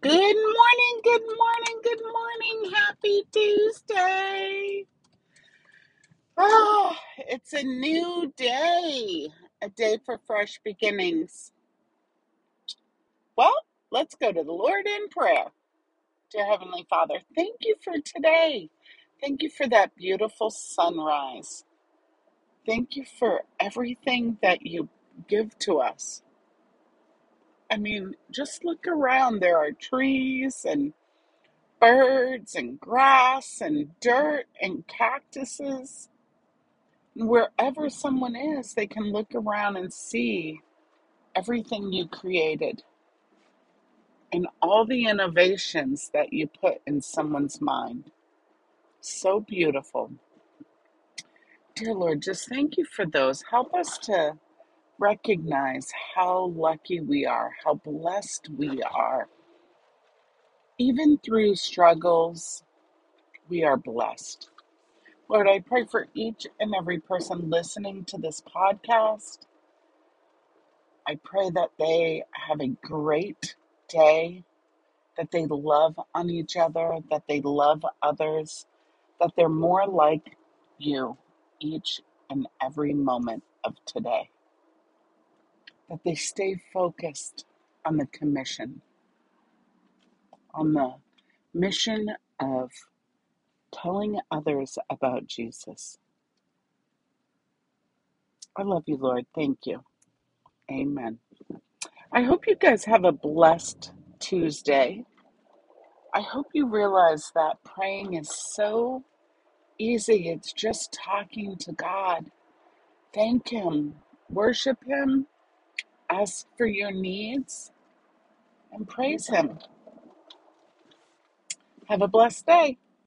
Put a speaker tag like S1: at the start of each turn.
S1: Good morning, good morning, good morning. Happy Tuesday. Oh, it's a new day, a day for fresh beginnings. Well, let's go to the Lord in prayer. Dear Heavenly Father, thank you for today. Thank you for that beautiful sunrise. Thank you for everything that you give to us. I mean, just look around. There are trees and birds and grass and dirt and cactuses. Wherever someone is, they can look around and see everything you created and all the innovations that you put in someone's mind. So beautiful. Dear Lord, just thank you for those. Help us to recognize how lucky we are, how blessed we are. Even through struggles, we are blessed. Lord, I pray for each and every person listening to this podcast. I pray that they have a great day, that they love on each other, that they love others, that they're more like you each and every moment of today, that they stay focused on the commission, on the mission of telling others about Jesus. I love you, Lord. Thank you. Amen. I hope you guys have a blessed Tuesday. I hope you realize that praying is so easy. It's just talking to God. Thank Him, worship Him, ask for your needs, and praise Him. Have a blessed day.